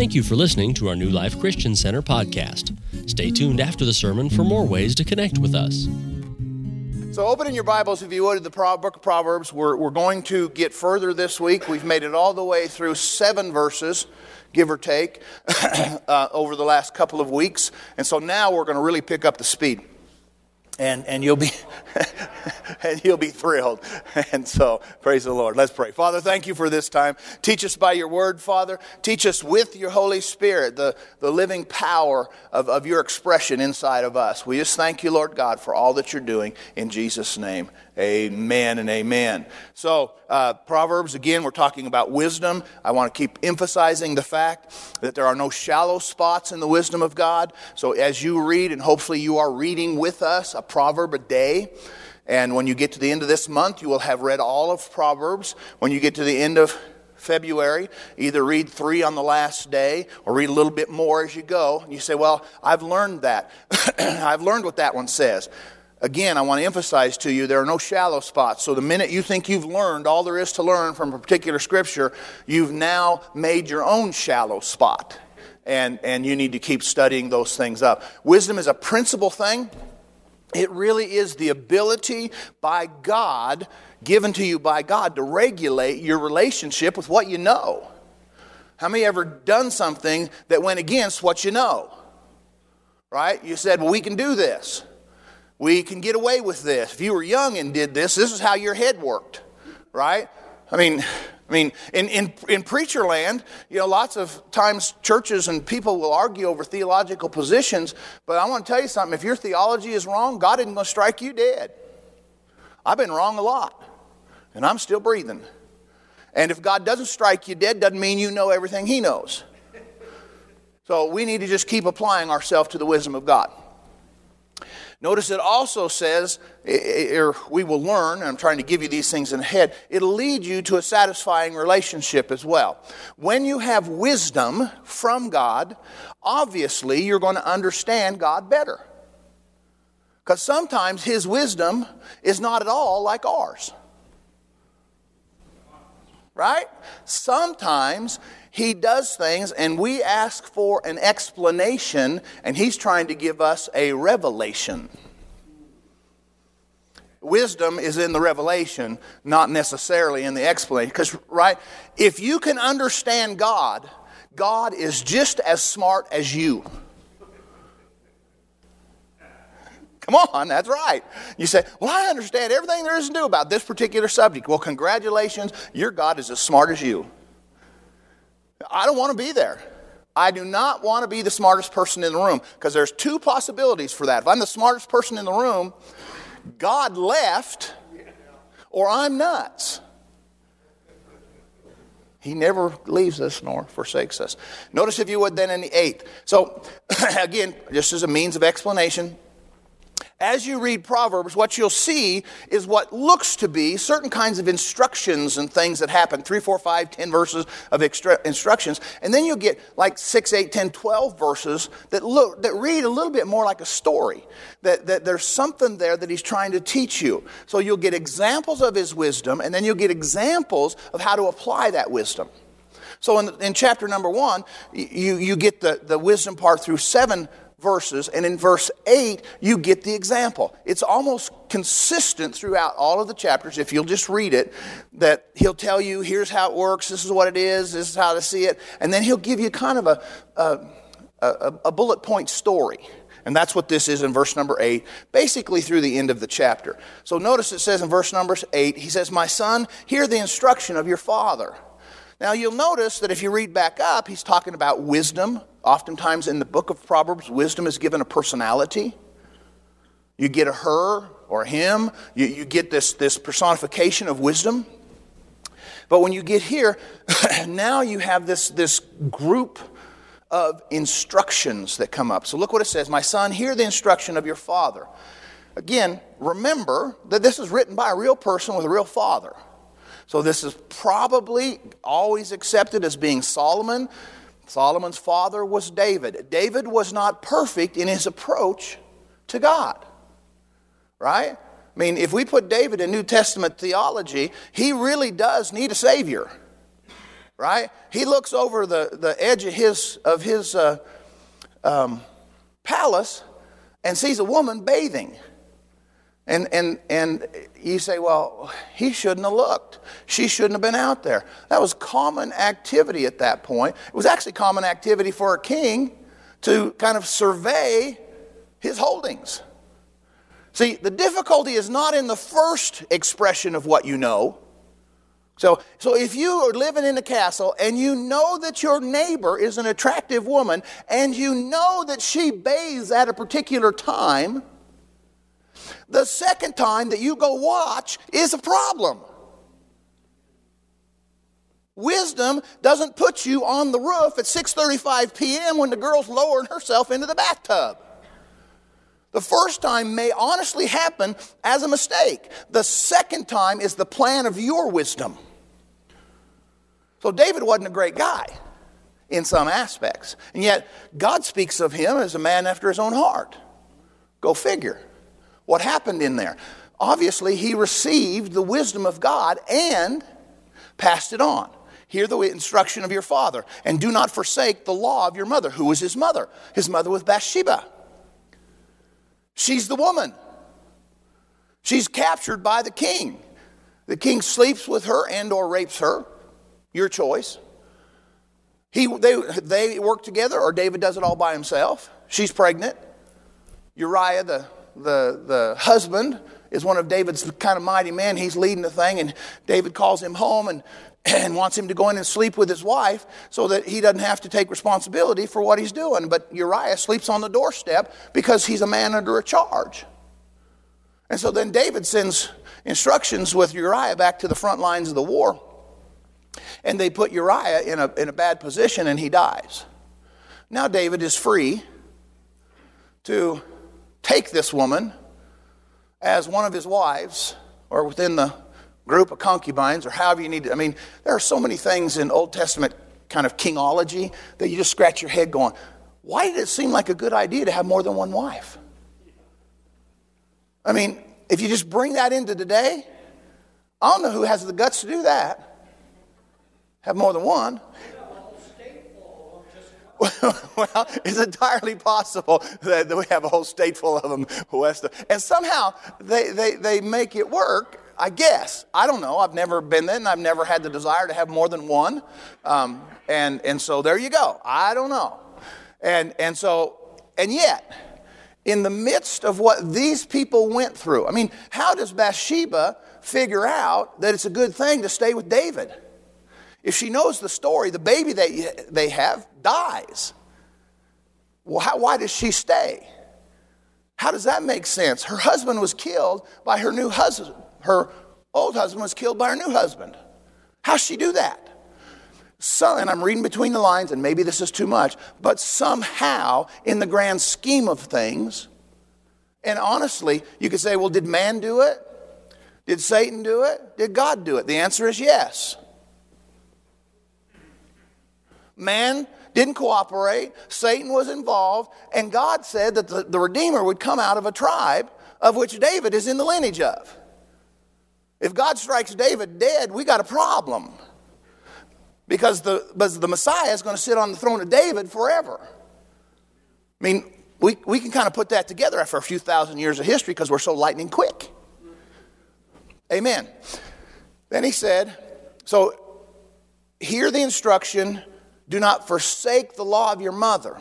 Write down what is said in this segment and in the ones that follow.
Thank you for listening to our New Life Christian Center podcast. Stay tuned after the sermon for more ways to connect with us. So, open in your Bibles, if you would, to the book of Proverbs. We're, we're going to get further this week. We've made it all the way through seven verses, give or take, uh, over the last couple of weeks. And so now we're going to really pick up the speed and, and you'll be and you'll be thrilled. And so praise the Lord. Let's pray. Father, thank you for this time. Teach us by your word, Father. Teach us with your Holy Spirit, the, the living power of, of your expression inside of us. We just thank you, Lord God, for all that you're doing in Jesus' name. Amen and amen. So, uh, Proverbs, again, we're talking about wisdom. I want to keep emphasizing the fact that there are no shallow spots in the wisdom of God. So, as you read, and hopefully you are reading with us a proverb a day, and when you get to the end of this month, you will have read all of Proverbs. When you get to the end of February, either read three on the last day or read a little bit more as you go. And you say, Well, I've learned that. I've learned what that one says. Again, I want to emphasize to you there are no shallow spots. So the minute you think you've learned all there is to learn from a particular scripture, you've now made your own shallow spot. And, and you need to keep studying those things up. Wisdom is a principal thing. It really is the ability by God, given to you by God, to regulate your relationship with what you know. How many ever done something that went against what you know? Right? You said, well, we can do this. We can get away with this. If you were young and did this, this is how your head worked, right? I mean, I mean, in, in, in preacher land, you know, lots of times churches and people will argue over theological positions, but I want to tell you something. If your theology is wrong, God isn't going to strike you dead. I've been wrong a lot, and I'm still breathing. And if God doesn't strike you dead, doesn't mean you know everything He knows. So we need to just keep applying ourselves to the wisdom of God. Notice it also says, or er, we will learn, I'm trying to give you these things in head, it'll lead you to a satisfying relationship as well. When you have wisdom from God, obviously you're going to understand God better. Because sometimes His wisdom is not at all like ours. Right? Sometimes he does things and we ask for an explanation, and He's trying to give us a revelation. Wisdom is in the revelation, not necessarily in the explanation. Because, right, if you can understand God, God is just as smart as you. Come on, that's right. You say, Well, I understand everything there is to do about this particular subject. Well, congratulations, your God is as smart as you. I don't want to be there. I do not want to be the smartest person in the room because there's two possibilities for that. If I'm the smartest person in the room, God left or I'm nuts. He never leaves us nor forsakes us. Notice, if you would, then in the eighth. So, again, just as a means of explanation, as you read Proverbs, what you'll see is what looks to be certain kinds of instructions and things that happen three, four, five, ten verses of instructions. And then you'll get like six, eight, ten, twelve verses that, look, that read a little bit more like a story. That, that there's something there that he's trying to teach you. So you'll get examples of his wisdom, and then you'll get examples of how to apply that wisdom. So in, in chapter number one, you, you get the, the wisdom part through seven verses, and in verse 8, you get the example. It's almost consistent throughout all of the chapters, if you'll just read it, that he'll tell you, here's how it works, this is what it is, this is how to see it, and then he'll give you kind of a, a, a, a bullet point story. And that's what this is in verse number 8, basically through the end of the chapter. So notice it says in verse number 8, he says, My son, hear the instruction of your father. Now you'll notice that if you read back up, he's talking about wisdom, Oftentimes in the book of Proverbs, wisdom is given a personality. You get a her or him, you, you get this, this personification of wisdom. But when you get here, now you have this, this group of instructions that come up. So look what it says My son, hear the instruction of your father. Again, remember that this is written by a real person with a real father. So this is probably always accepted as being Solomon. Solomon's father was David. David was not perfect in his approach to God. Right? I mean, if we put David in New Testament theology, he really does need a Savior. right? He looks over the, the edge of his, of his uh, um, palace and sees a woman bathing. And, and, and you say, well, he shouldn't have looked. She shouldn't have been out there. That was common activity at that point. It was actually common activity for a king to kind of survey his holdings. See, the difficulty is not in the first expression of what you know. So, so if you are living in a castle and you know that your neighbor is an attractive woman and you know that she bathes at a particular time, the second time that you go watch is a problem. Wisdom doesn't put you on the roof at 6:35 p.m. when the girl's lowering herself into the bathtub. The first time may honestly happen as a mistake. The second time is the plan of your wisdom. So David wasn't a great guy in some aspects. And yet God speaks of him as a man after his own heart. Go figure. What happened in there? Obviously, he received the wisdom of God and passed it on. Hear the instruction of your father, and do not forsake the law of your mother. Who was his mother? His mother was Bathsheba. She's the woman. She's captured by the king. The king sleeps with her and or rapes her. Your choice. He, they, they work together, or David does it all by himself. She's pregnant. Uriah, the, the, the husband, is one of David's kind of mighty men. He's leading the thing, and David calls him home and, and wants him to go in and sleep with his wife so that he doesn't have to take responsibility for what he's doing. But Uriah sleeps on the doorstep because he's a man under a charge. And so then David sends instructions with Uriah back to the front lines of the war. And they put Uriah in a, in a bad position and he dies. Now David is free to take this woman as one of his wives or within the group of concubines or however you need to. I mean, there are so many things in Old Testament kind of kingology that you just scratch your head going, why did it seem like a good idea to have more than one wife? I mean, if you just bring that into today, I don't know who has the guts to do that. Have more than one. well, it's entirely possible that we have a whole state full of them west of, and somehow they, they, they make it work I guess. I don't know. I've never been there and I've never had the desire to have more than one. Um, and, and so there you go. I don't know. And, and so, and yet, in the midst of what these people went through, I mean, how does Bathsheba figure out that it's a good thing to stay with David? If she knows the story, the baby that they have dies. Well, how, why does she stay? How does that make sense? Her husband was killed by her new husband. Her old husband was killed by her new husband. How's she do that? So, and I'm reading between the lines, and maybe this is too much, but somehow, in the grand scheme of things, and honestly, you could say, well, did man do it? Did Satan do it? Did God do it? The answer is yes. Man didn't cooperate, Satan was involved, and God said that the, the Redeemer would come out of a tribe of which David is in the lineage of. If God strikes David dead, we got a problem. Because the, because the Messiah is going to sit on the throne of David forever. I mean, we, we can kind of put that together after a few thousand years of history because we're so lightning quick. Amen. Then he said, so hear the instruction do not forsake the law of your mother.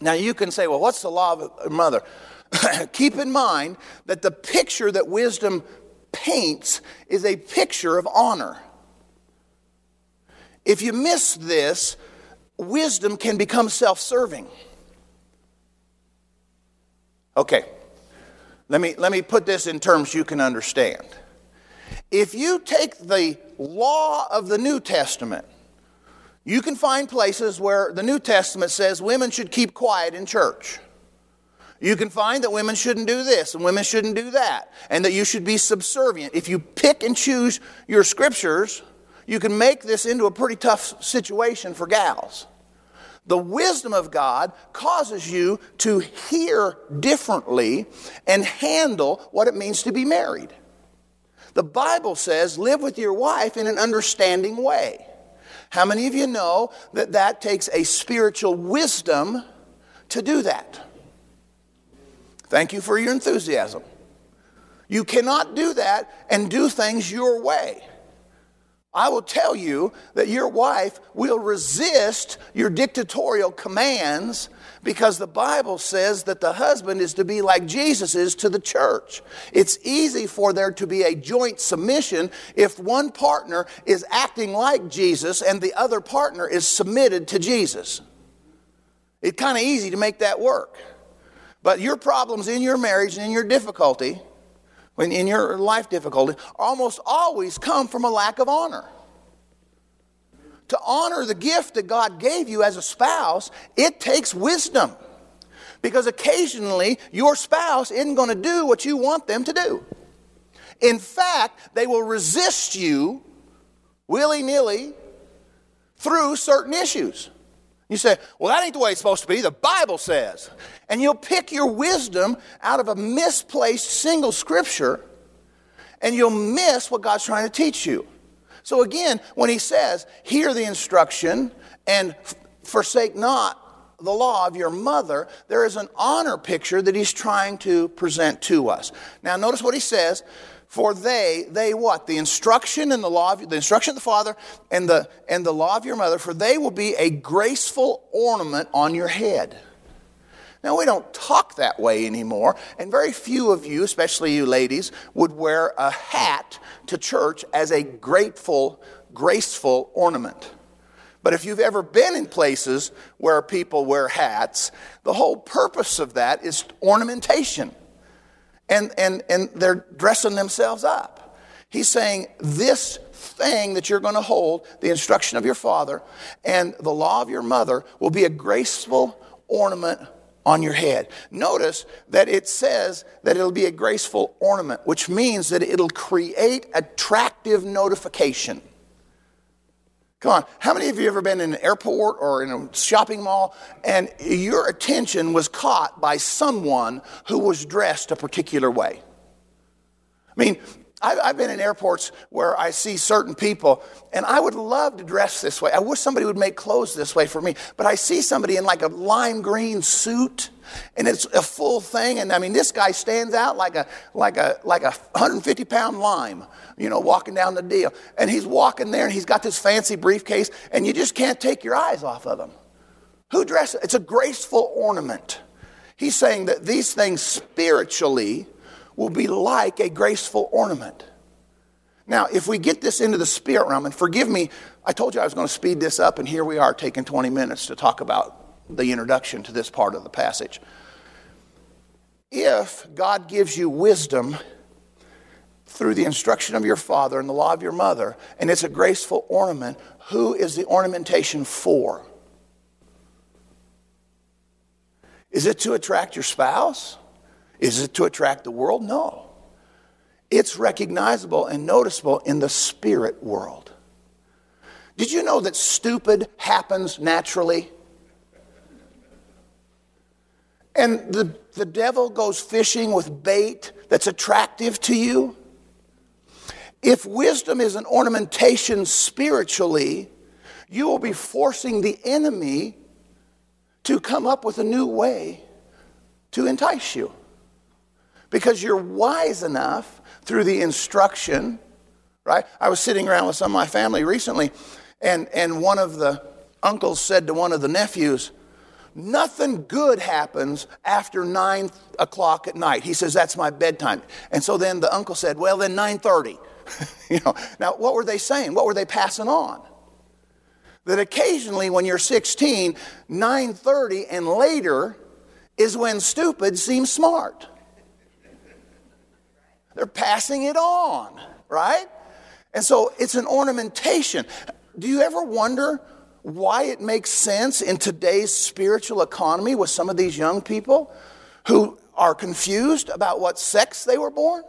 Now you can say, well, what's the law of mother? Keep in mind that the picture that wisdom paints is a picture of honor. If you miss this, wisdom can become self serving. Okay, let me, let me put this in terms you can understand. If you take the law of the New Testament you can find places where the New Testament says women should keep quiet in church. You can find that women shouldn't do this and women shouldn't do that, and that you should be subservient. If you pick and choose your scriptures, you can make this into a pretty tough situation for gals. The wisdom of God causes you to hear differently and handle what it means to be married. The Bible says live with your wife in an understanding way. How many of you know that that takes a spiritual wisdom to do that? Thank you for your enthusiasm. You cannot do that and do things your way. I will tell you that your wife will resist your dictatorial commands because the Bible says that the husband is to be like Jesus is to the church. It's easy for there to be a joint submission if one partner is acting like Jesus and the other partner is submitted to Jesus. It's kind of easy to make that work. But your problems in your marriage and in your difficulty in your life difficulty almost always come from a lack of honor. To honor the gift that God gave you as a spouse, it takes wisdom. Because occasionally your spouse isn't going to do what you want them to do. In fact, they will resist you willy nilly through certain issues. You say, well, that ain't the way it's supposed to be. The Bible says. And you'll pick your wisdom out of a misplaced single scripture, and you'll miss what God's trying to teach you. So again, when he says, hear the instruction and forsake not the law of your mother, there is an honor picture that he's trying to present to us. Now, notice what he says for they, they what? The instruction and the law of the instruction of the father and the and the law of your mother, for they will be a graceful ornament on your head. Now we don't talk that way anymore, and very few of you, especially you ladies, would wear a hat to church as a grateful, graceful ornament. But if you've ever been in places where people wear hats, the whole purpose of that is ornamentation and, and, and they're dressing themselves up. He's saying, This thing that you're going to hold, the instruction of your father and the law of your mother, will be a graceful ornament on your head. Notice that it says that it'll be a graceful ornament, which means that it'll create attractive notification. Come on, how many of you ever been in an airport or in a shopping mall and your attention was caught by someone who was dressed a particular way? I mean, I've been in airports where I see certain people, and I would love to dress this way. I wish somebody would make clothes this way for me. But I see somebody in like a lime green suit, and it's a full thing. And I mean, this guy stands out like a like a like a 150 pound lime, you know, walking down the deal. And he's walking there, and he's got this fancy briefcase, and you just can't take your eyes off of him. Who dresses? It's a graceful ornament. He's saying that these things spiritually will be like a graceful ornament. Now, if we get this into the spirit realm, and forgive me, I told you I was going to speed this up, and here we are taking 20 minutes to talk about the introduction to this part of the passage. If God gives you wisdom through the instruction of your father and the law of your mother, and it's a graceful ornament, who is the ornamentation for? Is it to attract your spouse? Is it to attract the world? No. It's recognizable and noticeable in the spirit world. Did you know that stupid happens naturally? And the, the devil goes fishing with bait that's attractive to you? If wisdom is an ornamentation spiritually, you will be forcing the enemy to come up with a new way to entice you because you're wise enough through the instruction, right? I was sitting around with some of my family recently, and, and one of the uncles said to one of the nephews, Nothing good happens after nine o'clock at night. He says, That's my bedtime. And so then the uncle said, Well, then 9:30. you know, now what were they saying? What were they passing on? That occasionally when you're 16, 9:30 and later is when stupid seems smart. They're passing it on, right? And so it's an ornamentation. Do you ever wonder why it makes sense in today's spiritual economy with some of these young people who are confused about what sex they were born?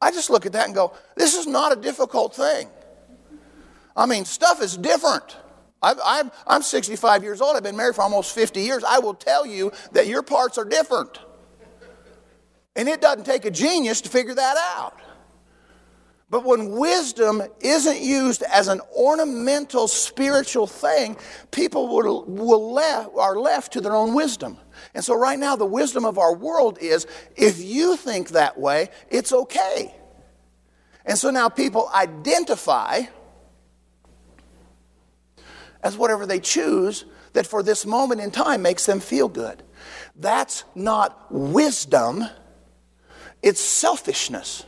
I just look at that and go, this is not a difficult thing. I mean, stuff is different. i am 65 years old. I've been married for almost 50 years. I will tell you that your parts are different. And it doesn't take a genius to figure that out. But when wisdom isn't used as an ornamental spiritual thing, people will, will are left to their own wisdom. And so, right now, the wisdom of our world is if you think that way, it's okay. And so now people identify as whatever they choose that for this moment in time makes them feel good. That's not wisdom, it's selfishness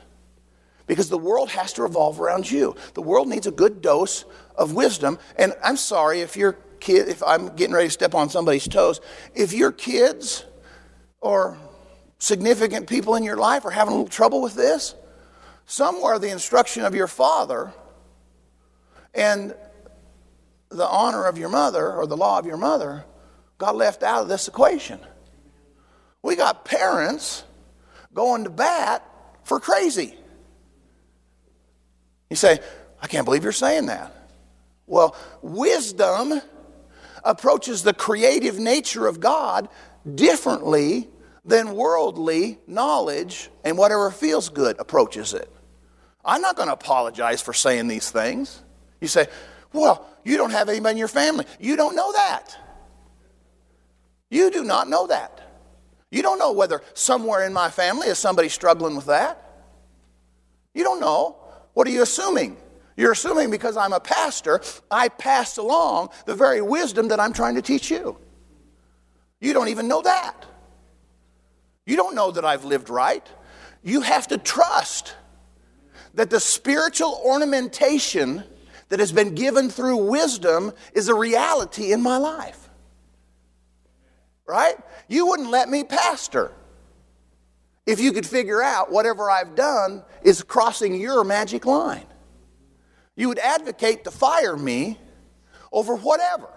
because the world has to revolve around you. The world needs a good dose of wisdom. And I'm sorry if your kid, if I'm getting ready to step on somebody's toes, if your kids or significant people in your life are having a little trouble with this, somewhere the instruction of your father and the honor of your mother or the law of your mother got left out of this equation. We got parents going to bat for crazy. You say, I can't believe you're saying that. Well, wisdom approaches the creative nature of God differently than worldly knowledge and whatever feels good approaches it. I'm not going to apologize for saying these things. You say, well, you don't have anybody in your family. You don't know that. You do not know that. You don't know whether somewhere in my family is somebody struggling with that. You don't know. What are you assuming? You're assuming because I'm a pastor, I pass along the very wisdom that I'm trying to teach you. You don't even know that. You don't know that I've lived right. You have to trust that the spiritual ornamentation that has been given through wisdom is a reality in my life. Right? You wouldn't let me pastor if you could figure out whatever I've done is crossing your magic line. You would advocate to fire me over whatever.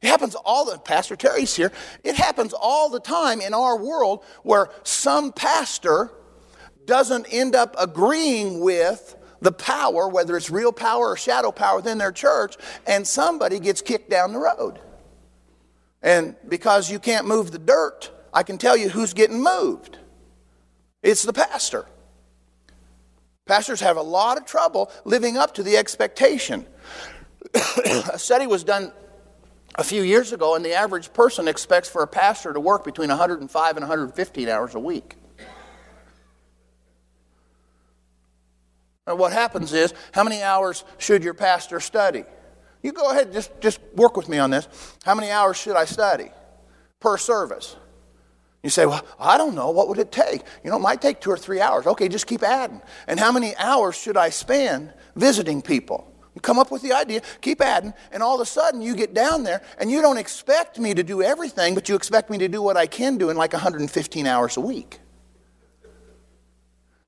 It happens all the Pastor Terry's here. It happens all the time in our world where some pastor doesn't end up agreeing with the power, whether it's real power or shadow power within their church, and somebody gets kicked down the road. And because you can't move the dirt, I can tell you who's getting moved. It's the pastor. Pastors have a lot of trouble living up to the expectation. a study was done a few years ago, and the average person expects for a pastor to work between 105 and 115 hours a week. And what happens is, how many hours should your pastor study? You go ahead, just, just work with me on this. How many hours should I study per service? You say, well, I don't know. What would it take? You know, it might take two or three hours. Okay, just keep adding. And how many hours should I spend visiting people? You come up with the idea, keep adding, and all of a sudden you get down there and you don't expect me to do everything, but you expect me to do what I can do in like 115 hours a week.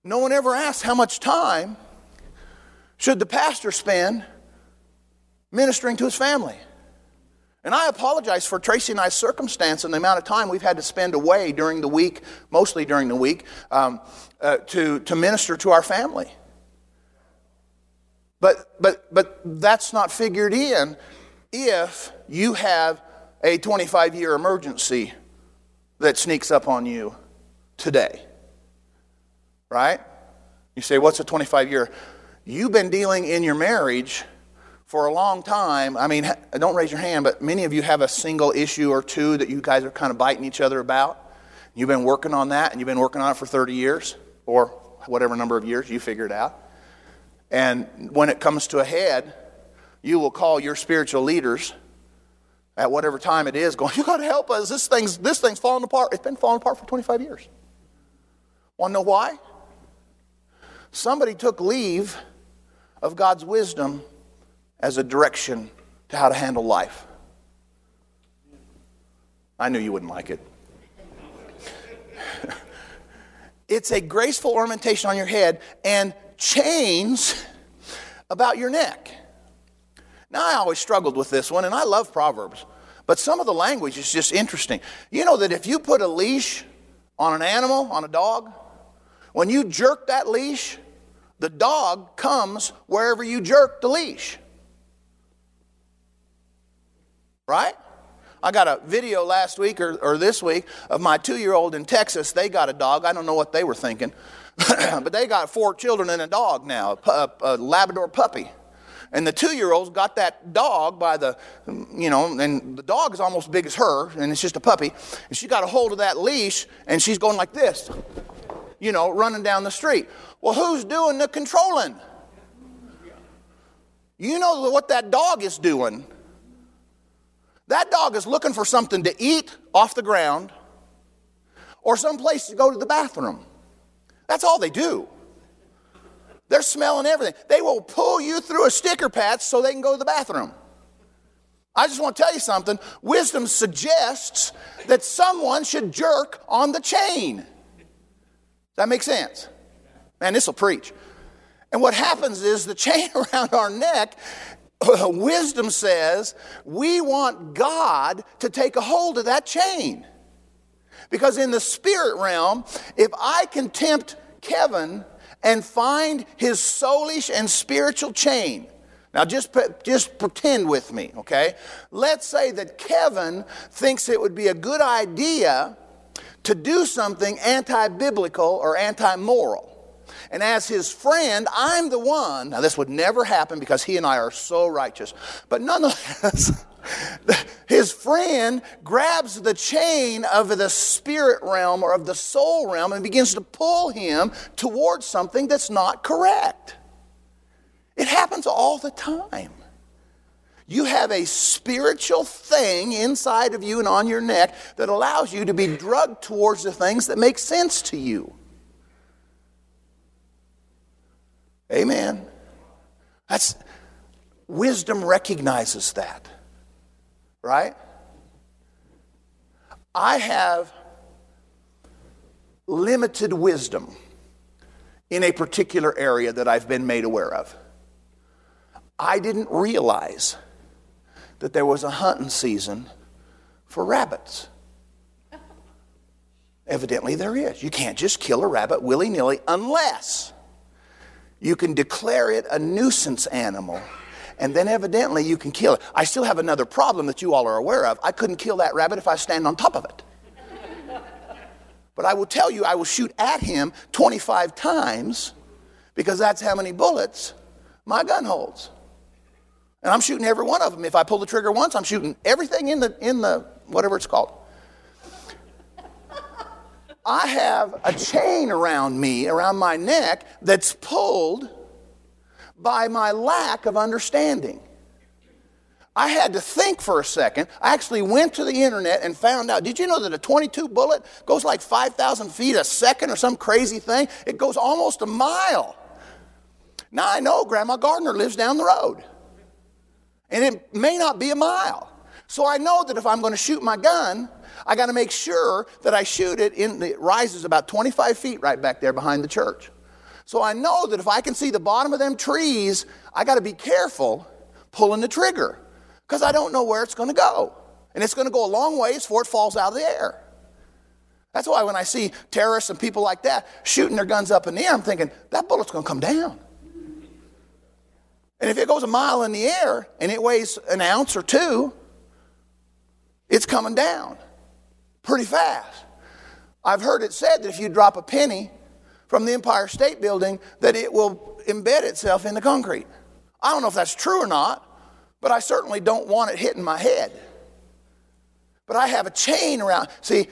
No one ever asks how much time should the pastor spend ministering to his family. And I apologize for Tracy and I's circumstance and the amount of time we've had to spend away during the week, mostly during the week, um, uh, to, to minister to our family. But, but, but that's not figured in if you have a 25 year emergency that sneaks up on you today. Right? You say, what's a 25 year? You've been dealing in your marriage for a long time, I mean, don't raise your hand, but many of you have a single issue or two that you guys are kind of biting each other about. You've been working on that, and you've been working on it for 30 years, or whatever number of years, you figure it out. And when it comes to a head, you will call your spiritual leaders at whatever time it is, going, You got to help us. This thing's, this thing's falling apart. It's been falling apart for 25 years. Want to know why? Somebody took leave of God's wisdom as a direction to how to handle life. I knew you wouldn't like it. it's a graceful ornamentation on your head and chains about your neck. Now, I always struggled with this one, and I love Proverbs, but some of the language is just interesting. You know that if you put a leash on an animal, on a dog, when you jerk that leash, the dog comes wherever you jerk the leash. Right? I got a video last week or, or this week of my two year old in Texas. They got a dog. I don't know what they were thinking, but they got four children and a dog now, a, a, Labrador puppy. And the two year old's got that dog by the, you know, and the dog is almost big as her, and it's just a puppy. And she got a hold of that leash, and she's going like this, you know, running down the street. Well, who's doing the controlling? You know what that dog is doing. That dog is looking for something to eat off the ground or some place to go to the bathroom. That's all they do. They're smelling everything. They will pull you through a sticker patch so they can go to the bathroom. I just want to tell you something. Wisdom suggests that someone should jerk on the chain. Does that make sense? Man, this will preach. And what happens is the chain around our neck, wisdom says, we want God to take a hold of that chain. Because in the spirit realm, if I can tempt Kevin and find his soulish and spiritual chain. Now, just, just pretend with me, okay? Let's say that Kevin thinks it would be a good idea to do something anti biblical or anti moral. And as his friend, I'm the one, now this would never happen because he and I are so righteous, but nonetheless, his friend grabs the chain of the spirit realm or of the soul realm and begins to pull him towards something that's not correct. It happens all the time. You have a spiritual thing inside of you and on your neck that allows you to be drugged towards the things that make sense to you. Amen. That's wisdom recognizes that right? I have limited wisdom in a particular area that I've been made aware of. I didn't realize that there was a hunting season for rabbits. Evidently, there is. You can't just kill a rabbit willy nilly unless you can declare it a nuisance animal and then evidently you can kill it. I still have another problem that you all are aware of. I couldn't kill that rabbit if I stand on top of it. But I will tell you, I will shoot at him 25 times because that's how many bullets my gun holds. And I'm shooting every one of them. If I pull the trigger once, I'm shooting everything in the, in the whatever it's called. I have a chain around me, around my neck, that's pulled by my lack of understanding. I had to think for a second. I actually went to the internet and found out. Did you know that a 22 bullet goes like 5,000 feet a second or some crazy thing? It goes almost a mile. Now I know Grandma Gardner lives down the road, and it may not be a mile. So I know that if I'm going to shoot my gun, I got to make sure that I shoot it in. The, it rises about 25 feet right back there behind the church. So I know that if I can see the bottom of them trees, I got to be careful pulling the trigger because I don't know where it's going to go. And it's going to go a long ways before it falls out of the air. That's why when I see terrorists and people like that shooting their guns up in the air, I'm thinking, that bullet's going to come down. And if it goes a mile in the air and it weighs an ounce or two, it's coming down pretty fast. I've heard it said that if you drop a penny from the Empire State Building that it will embed itself in the concrete. I don't know if that's true or not, but I certainly don't want it hitting my head. But I have a chain around. See,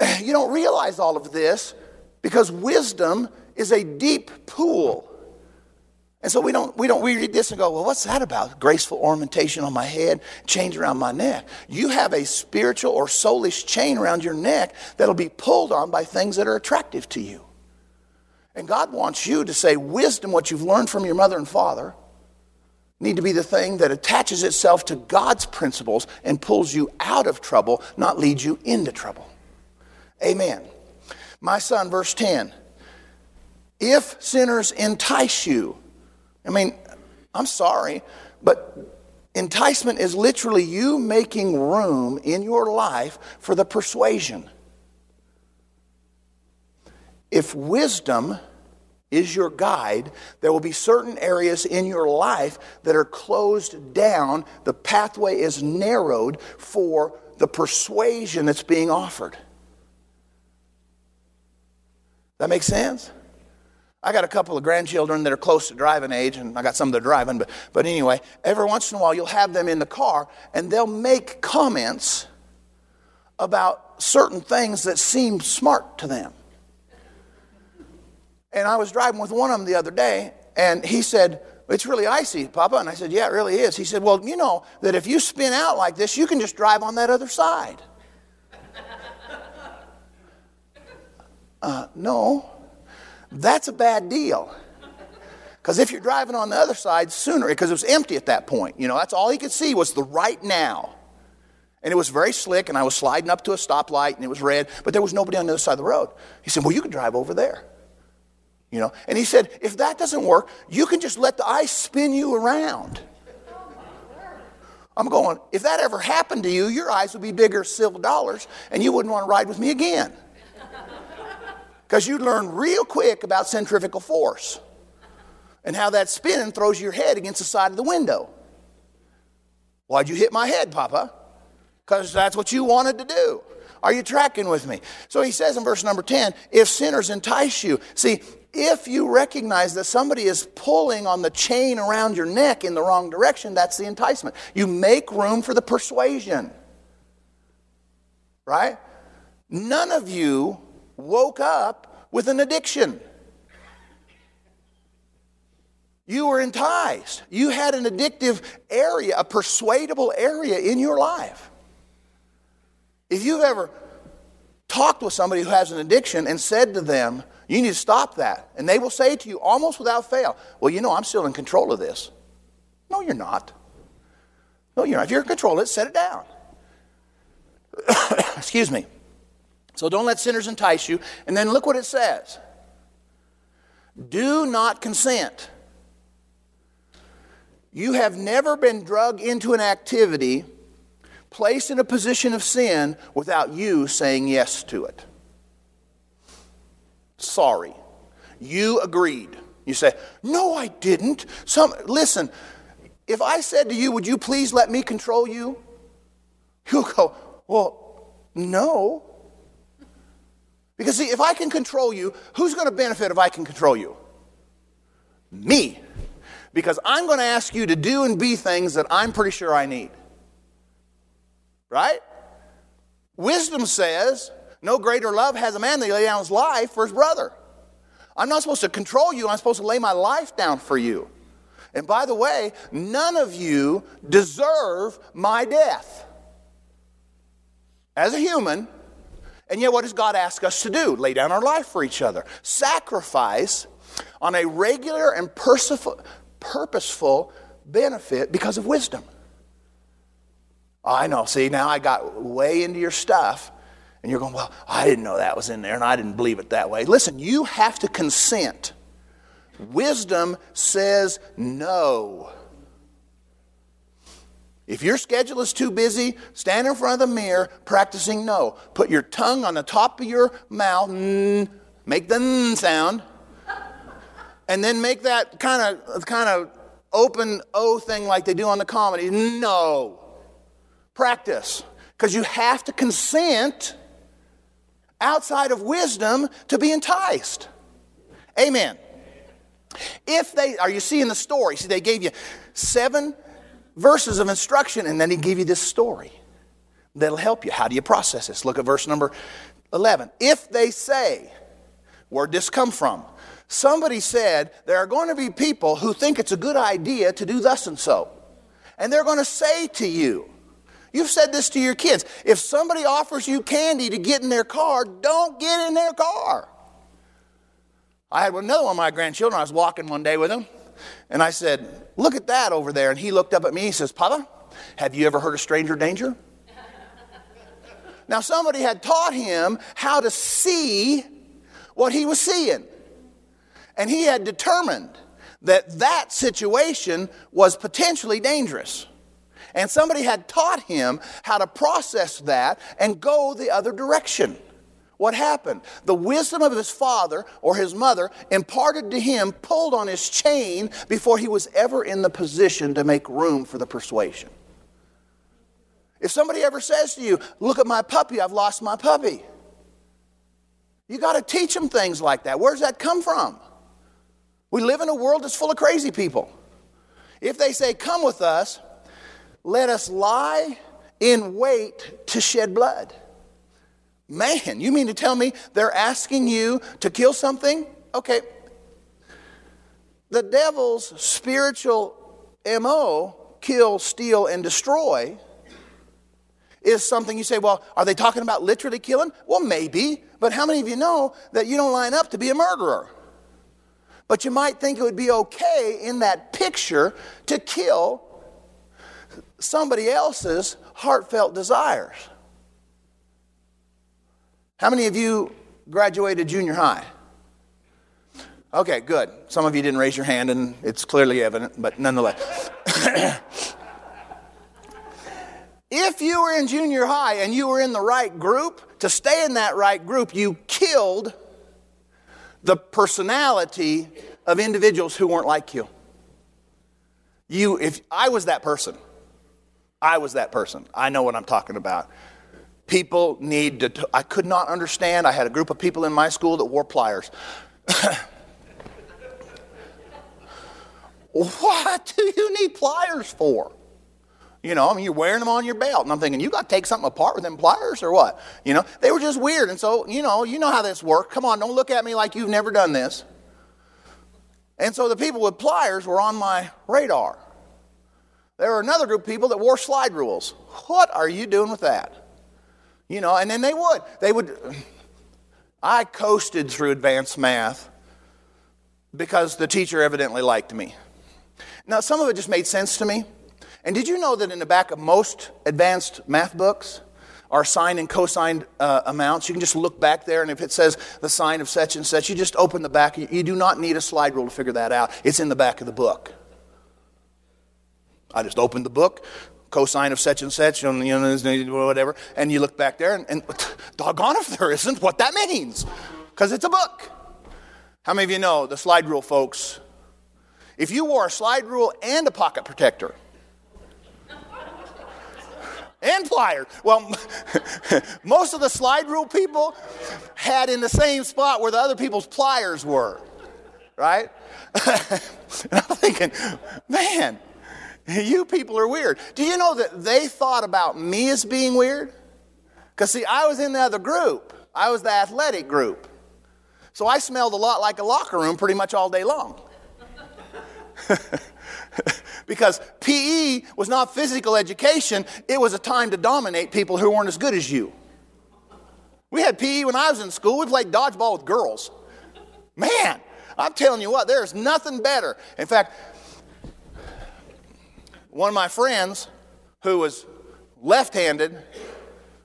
you don't realize all of this because wisdom is a deep pool. And so we don't, we don't we read this and go, well, what's that about? Graceful ornamentation on my head, chains around my neck. You have a spiritual or soulish chain around your neck that'll be pulled on by things that are attractive to you. And God wants you to say, wisdom, what you've learned from your mother and father, need to be the thing that attaches itself to God's principles and pulls you out of trouble, not leads you into trouble. Amen. My son, verse 10 if sinners entice you, I mean, I'm sorry, but enticement is literally you making room in your life for the persuasion if wisdom is your guide. There will be certain areas in your life that are closed down. The pathway is narrowed for the persuasion that's being offered. That makes sense? I got a couple of grandchildren that are close to driving age, and I got some that are driving, but, but anyway, every once in a while you'll have them in the car and they'll make comments about certain things that seem smart to them. And I was driving with one of them the other day, and he said, It's really icy, Papa. And I said, Yeah, it really is. He said, Well, you know that if you spin out like this, you can just drive on that other side. uh, no, that's a bad deal. Because if you're driving on the other side sooner, because it was empty at that point, you know, that's all he could see was the right now. And it was very slick, and I was sliding up to a stoplight, and it was red, but there was nobody on the other side of the road. He said, Well, you can drive over there. You know, and he said, if that doesn't work, you can just let the ice spin you around. I'm going, if that ever happened to you, your eyes would be bigger as silver dollars and you wouldn't want to ride with me again. Because you'd learn real quick about centrifugal force and how that spin throws your head against the side of the window. Why'd you hit my head, Papa? Because that's what you wanted to do. Are you tracking with me? So he says in verse number 10 if sinners entice you. See, if you recognize that somebody is pulling on the chain around your neck in the wrong direction, that's the enticement. You make room for the persuasion. Right? None of you woke up with an addiction. You were enticed. You had an addictive area, a persuadable area in your life. If you've ever talked with somebody who has an addiction and said to them, you need to stop that. And they will say to you almost without fail, Well, you know, I'm still in control of this. No, you're not. No, you're not. If you're in control of it, set it down. Excuse me. So don't let sinners entice you. And then look what it says Do not consent. You have never been drugged into an activity, placed in a position of sin, without you saying yes to it sorry. You agreed. You say, No, I didn't. Some, listen, if I said to you, Would you please let me control you? You'll go, Well, no. Because, see, if I can control you, who's going to benefit if I can control you? Me. Because I'm going to ask you to do and be things that I'm pretty sure I need. Right? Wisdom says, no greater love has a man than he lay down his life for his brother. I'm not supposed to control you, I'm supposed to lay my life down for you. And by the way, none of you deserve my death. As a human, and yet what does God ask us to do? Lay down our life for each other. Sacrifice on a regular and purposeful benefit because of wisdom. Oh, I know. See, now I got way into your stuff. And you're going, well, I didn't know that was in there and I didn't believe it that way. Listen, you have to consent. Wisdom says no. If your schedule is too busy, stand in front of the mirror practicing no. Put your tongue on the top of your mouth, mm, make the mm sound, and then make that kind of kind of open O thing like they do on the comedy. No. Practice. Because you have to consent outside of wisdom to be enticed. Amen. If they, are you seeing the story? See, they gave you seven verses of instruction and then he gave you this story that'll help you. How do you process this? Look at verse number 11. If they say, where'd this come from? Somebody said there are going to be people who think it's a good idea to do thus and so. And they're going to say to you, You've said this to your kids. If somebody offers you candy to get in their car, don't get in their car. I had another one of my grandchildren. I was walking one day with him, and I said, Look at that over there. And he looked up at me. He says, Papa, have you ever heard of stranger danger? now, somebody had taught him how to see what he was seeing. And he had determined that that situation was potentially dangerous. And somebody had taught him how to process that and go the other direction. What happened? The wisdom of his father or his mother imparted to him pulled on his chain before he was ever in the position to make room for the persuasion. If somebody ever says to you, Look at my puppy, I've lost my puppy, you got to teach them things like that. Where's that come from? We live in a world that's full of crazy people. If they say, Come with us, let us lie in wait to shed blood. Man, you mean to tell me they're asking you to kill something? Okay. The devil's spiritual MO, kill, steal, and destroy, is something you say, well, are they talking about literally killing? Well, maybe, but how many of you know that you don't line up to be a murderer? But you might think it would be okay in that picture to kill somebody else's heartfelt desires. How many of you graduated junior high? Okay, good. Some of you didn't raise your hand, and it's clearly evident, but nonetheless. if you were in junior high and you were in the right group, to stay in that right group, you killed the personality of individuals who weren't like you. You, if I was that person, I was that person. I know what I'm talking about. People need to, I could not understand. I had a group of people in my school that wore pliers. what do you need pliers for? You know, I mean, you're wearing them on your belt. And I'm thinking, you got to take something apart with them pliers or what? You know, they were just weird. And so, you know, you know how this works. Come on, don't look at me like you've never done this. And so the people with pliers were on my radar. There were another group of people that wore slide rules. What are you doing with that? You know, and then they would. They would. I coasted through advanced math because the teacher evidently liked me. Now, some of it just made sense to me. And did you know that in the back of most advanced math books are sine and cosine uh, amounts? You can just look back there, and if it says the sine of such and such, you just open the back. You do not need a slide rule to figure that out. It's in the back of the book. I just opened the book, cosine of such and such, you know, whatever, and you look back there, and, and doggone if there isn't what that means, because it's a book. How many of you know the slide rule, folks? If you wore a slide rule and a pocket protector, and pliers. Well, most of the slide rule people had in the same spot where the other people's pliers were, right? and I'm thinking, man, You people are weird. Do you know that they thought about me as being weird? Because, see, I was in the other group, I was the athletic group. So I smelled a lot like a locker room pretty much all day long. because PE was not physical education, it was a time to dominate people who weren't as good as you. We had PE when I was in school, we played dodgeball with girls. Man, I'm telling you what, there's nothing better. In fact, one of my friends who was left handed,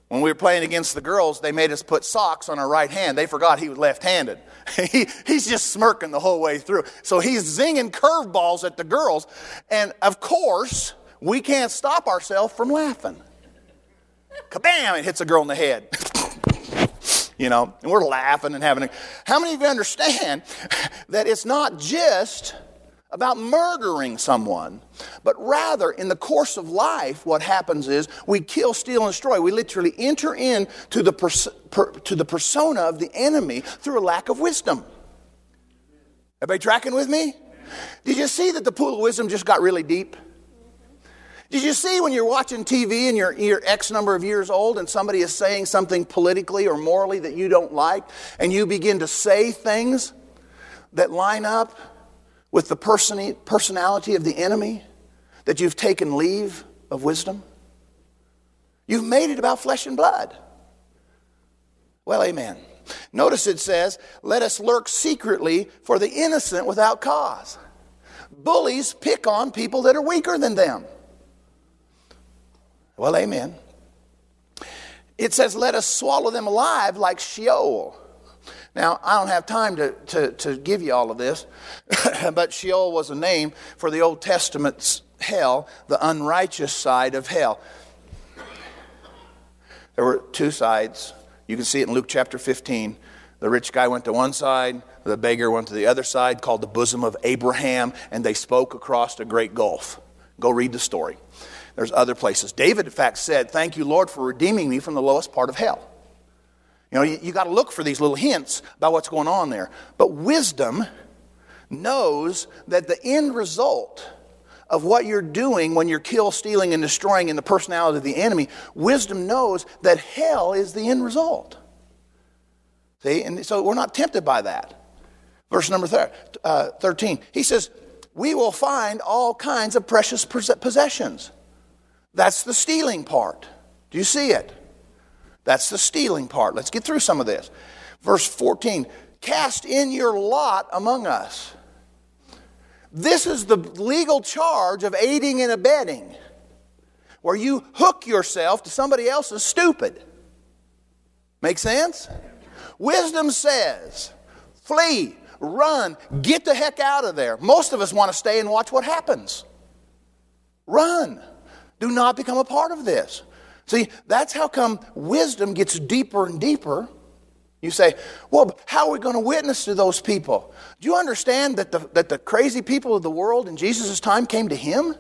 when we were playing against the girls, they made us put socks on our right hand. They forgot he was left handed. he, he's just smirking the whole way through. So he's zinging curveballs at the girls. And of course, we can't stop ourselves from laughing. Kabam! It hits a girl in the head. you know, and we're laughing and having a. How many of you understand that it's not just about murdering someone, but rather in the course of life, what happens is we kill, steal, and destroy. We literally enter into the, pers- per- to the persona of the enemy through a lack of wisdom. Everybody tracking with me? Did you see that the pool of wisdom just got really deep? Did you see when you're watching TV and you're, you're X number of years old and somebody is saying something politically or morally that you don't like, and you begin to say things that line up with the person, personality of the enemy that you've taken leave of wisdom? You've made it about flesh and blood. Well, amen. Notice it says, let us lurk secretly for the innocent without cause. Bullies pick on people that are weaker than them. Well, amen. It says, let us swallow them alive like Sheol. Now, I don't have time to, to, to give you all of this, but Sheol was a name for the Old Testament's hell, the unrighteous side of hell. There were two sides. You can see it in Luke chapter 15. The rich guy went to one side, the beggar went to the other side, called the bosom of Abraham, and they spoke across a great gulf. Go read the story. There's other places. David, in fact, said, Thank you, Lord, for redeeming me from the lowest part of hell. You know, you, you got to look for these little hints about what's going on there. But wisdom knows that the end result of what you're doing when you're kill, stealing, and destroying in the personality of the enemy, wisdom knows that hell is the end result. See, and so we're not tempted by that. Verse number thir- uh, 13, he says, We will find all kinds of precious possessions. That's the stealing part. Do you see it? That's the stealing part. Let's get through some of this. Verse 14, cast in your lot among us. This is the legal charge of aiding and abetting, where you hook yourself to somebody else's stupid. Make sense? Wisdom says, flee, run, get the heck out of there. Most of us want to stay and watch what happens. Run. Do not become a part of this. See, that's how come wisdom gets deeper and deeper you say, well, how are we going to witness to those people? Do you understand that the, that the crazy people of the world in Jesus' time came to him?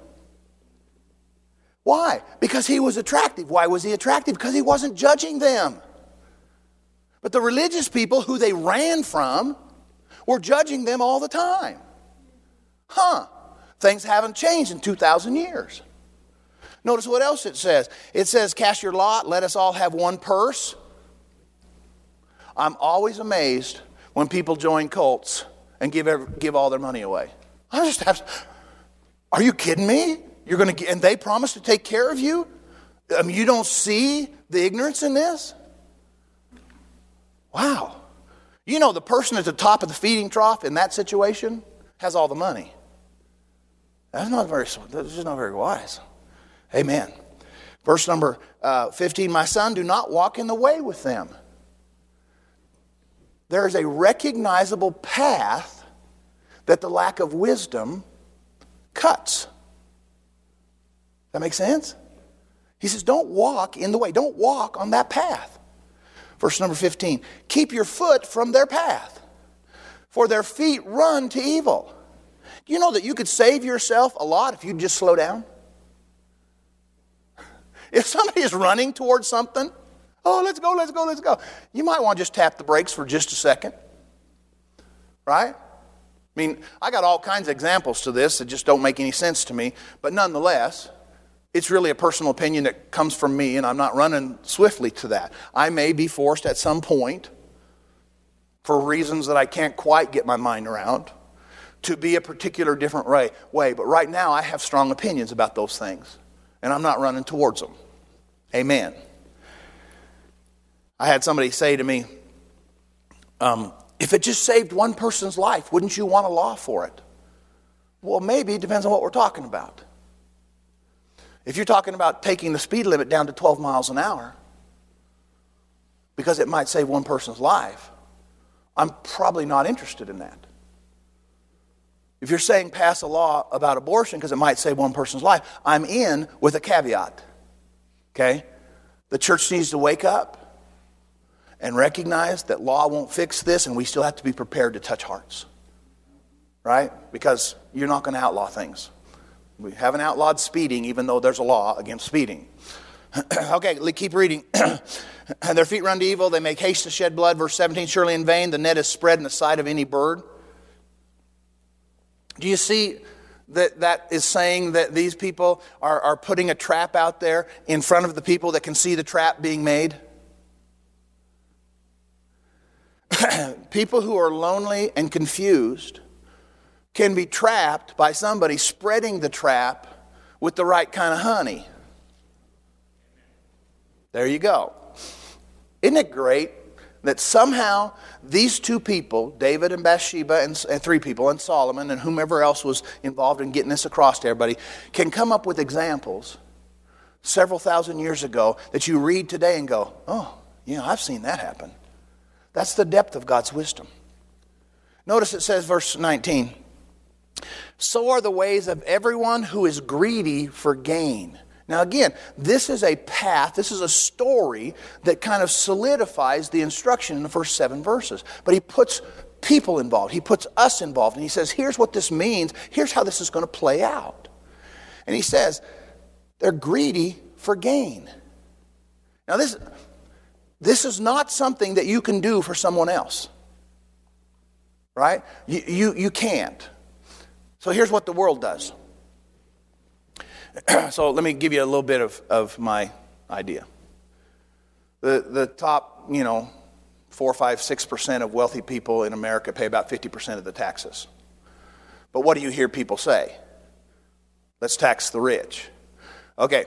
Why? Because he was attractive. Why was he attractive? Because he wasn't judging them. But the religious people who they ran from were judging them all the time. Huh. Things haven't changed in 2,000 years. Notice what else it says. It says, Cast your lot, let us all have one purse. I'm always amazed when people join cults and give, every, give all their money away. I just have, are you kidding me? You're going to, and they promise to take care of you? I mean, you don't see the ignorance in this? Wow. You know, the person at the top of the feeding trough in that situation has all the money. That's not very, that's just not very wise. Amen. Verse number uh, 15 My son, do not walk in the way with them there is a recognizable path that the lack of wisdom cuts. That makes sense? He says, Don't walk in the way, don't walk on that path. Verse number 15 Keep your foot from their path, for their feet run to evil. Do you know that you could save yourself a lot if you just slow down? If somebody is running towards something, Oh, let's go, let's go, let's go. You might want to just tap the brakes for just a second. Right? I mean, I got all kinds of examples to this that just don't make any sense to me, but nonetheless, it's really a personal opinion that comes from me, and I'm not running swiftly to that. I may be forced at some point, for reasons that I can't quite get my mind around, to be a particular different way. But right now, I have strong opinions about those things, and I'm not running towards them. Amen. I had somebody say to me, um, if it just saved one person's life, wouldn't you want a law for it? Well, maybe, it depends on what we're talking about. If you're talking about taking the speed limit down to 12 miles an hour, because it might save one person's life, I'm probably not interested in that. If you're saying pass a law about abortion because it might save one person's life, I'm in with a caveat. Okay? The church needs to wake up and recognize that law won't fix this and we still have to be prepared to touch hearts. Right? Because you're not going to outlaw things. We haven't outlawed speeding, even though there's a law against speeding. okay, keep reading. And their feet run to evil, they make haste to shed blood. Verse 17 Surely in vain the net is spread in the sight of any bird. Do you see that that is saying that these people are, are putting a trap out there in front of the people that can see the trap being made? people who are lonely and confused can be trapped by somebody spreading the trap with the right kind of honey. There you go. Isn't it great that somehow these two people, David and Bathsheba, and, and, three people, and Solomon, and whomever else was involved in getting this across to everybody, can come up with examples several thousand years ago that you read today and go, oh, yeah, I've seen that happen. That's the depth of God's wisdom. Notice it says, verse 19, so are the ways of everyone who is greedy for gain. Now, again, this is a path, this is a story that kind of solidifies the instruction in the first seven verses. But he puts people involved, he puts us involved, and he says, here's what this means, here's how this is going to play out. And he says, they're greedy for gain. Now, this, this is not something that you can do for someone else, right? You, you, you can't. So here's what the world does. so let me give you a little bit of, of my idea. The, the top, you know, four, five, six percent of wealthy people in America pay about 50% of the taxes. But what do you hear people say? Let's tax the rich. Okay,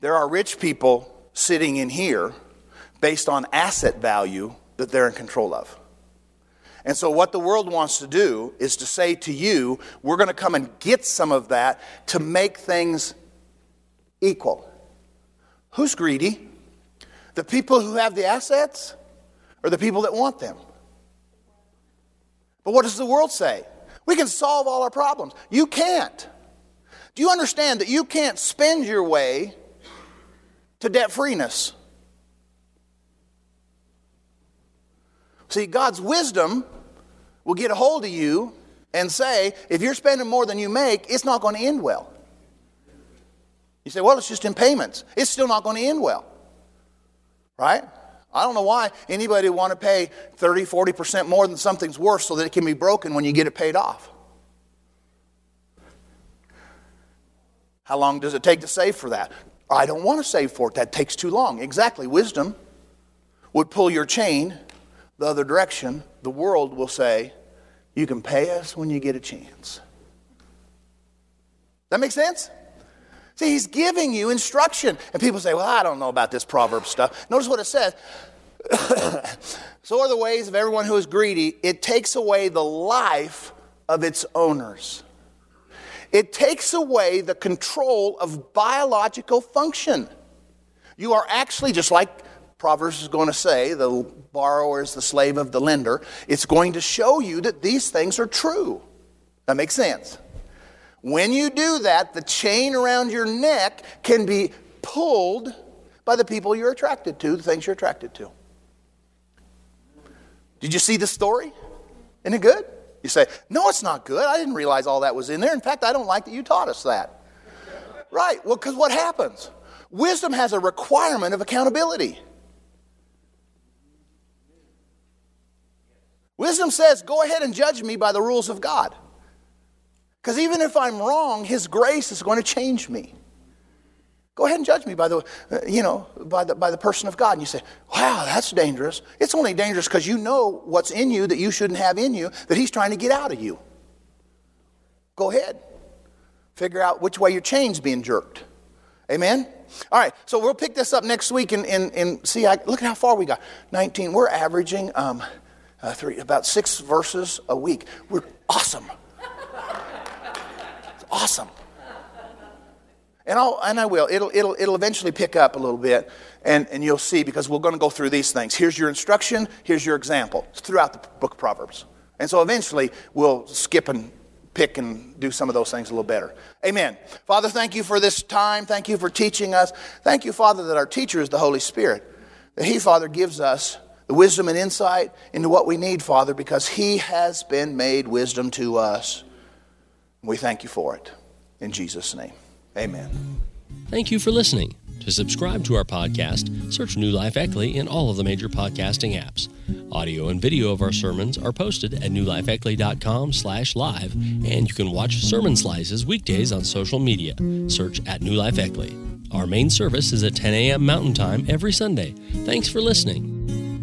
there are rich people sitting in here based on asset value that they're in control of. And so, what the world wants to do is to say to you, we're going to come and get some of that to make things equal. Who's greedy? The people who have the assets or the people that want them? But what does the world say? We can solve all our problems. You can't. Do you understand that you can't spend your way to debt freeness? See, God's wisdom will get a hold of you and say, if you're spending more than you make, it's not going to end well. You say, well, it's just in payments. It's still not going to end well. Right? I don't know why anybody would want to pay 30, 40% more than something's worth so that it can be broken when you get it paid off. How long does it take to save for that? I don't want to save for it. That takes too long. Exactly. Wisdom would pull your chain the other direction, the world will say, You can pay us when you get a chance. That make sense? See, he's giving you instruction. And people say, Well, I don't know about this proverb stuff. Notice what it says. so are the ways of everyone who is greedy. It takes away the life of its owners. It takes away the control of biological function. You are actually, just like Proverbs is going to say, the borrower is the slave of the lender. It's going to show you that these things are true. That makes sense. When you do that, the chain around your neck can be pulled by the people you're attracted to, the things you're attracted to. Did you see the story? Isn't it good? You say, No, it's not good. I didn't realize all that was in there. In fact, I don't like that you taught us that. right. Well, because what happens? Wisdom has a requirement of accountability. Wisdom says, go ahead and judge me by the rules of God. Because even if I'm wrong, His grace is going to change me. Go ahead and judge me by the, uh, you know, by the, by the person of God. And you say, wow, that's dangerous. It's only dangerous because you know what's in you that you shouldn't have in you that He's trying to get out of you. Go ahead. Figure out which way your chain's being jerked. Amen? All right, so we'll pick this up next week and, and, and see. I, look at how far we got. 19. We're averaging um, uh, three, about six verses a week. We're awesome. It's awesome. And, I'll, and I will. It'll, it'll, it'll eventually pick up a little bit, and, and you'll see because we're going to go through these things. Here's your instruction, here's your example. It's throughout the book of Proverbs. And so eventually we'll skip and pick and do some of those things a little better. Amen. Father, thank you for this time. Thank you for teaching us. Thank you, Father, that our teacher is the Holy Spirit. That He, Father, gives us the wisdom and insight into what we need, Father, because He has been made wisdom to us. We thank you for it. In Jesus' name, amen. Thank you for listening. To subscribe to our podcast, search New Life Eckley in all of the major podcasting apps. Audio and video of our sermons are posted at newlifeeckley.com slash live, and you can watch sermon slices weekdays on social media. Search at New Life Eckley. Our main service is at 10 a.m. Mountain Time every Sunday. Thanks for listening.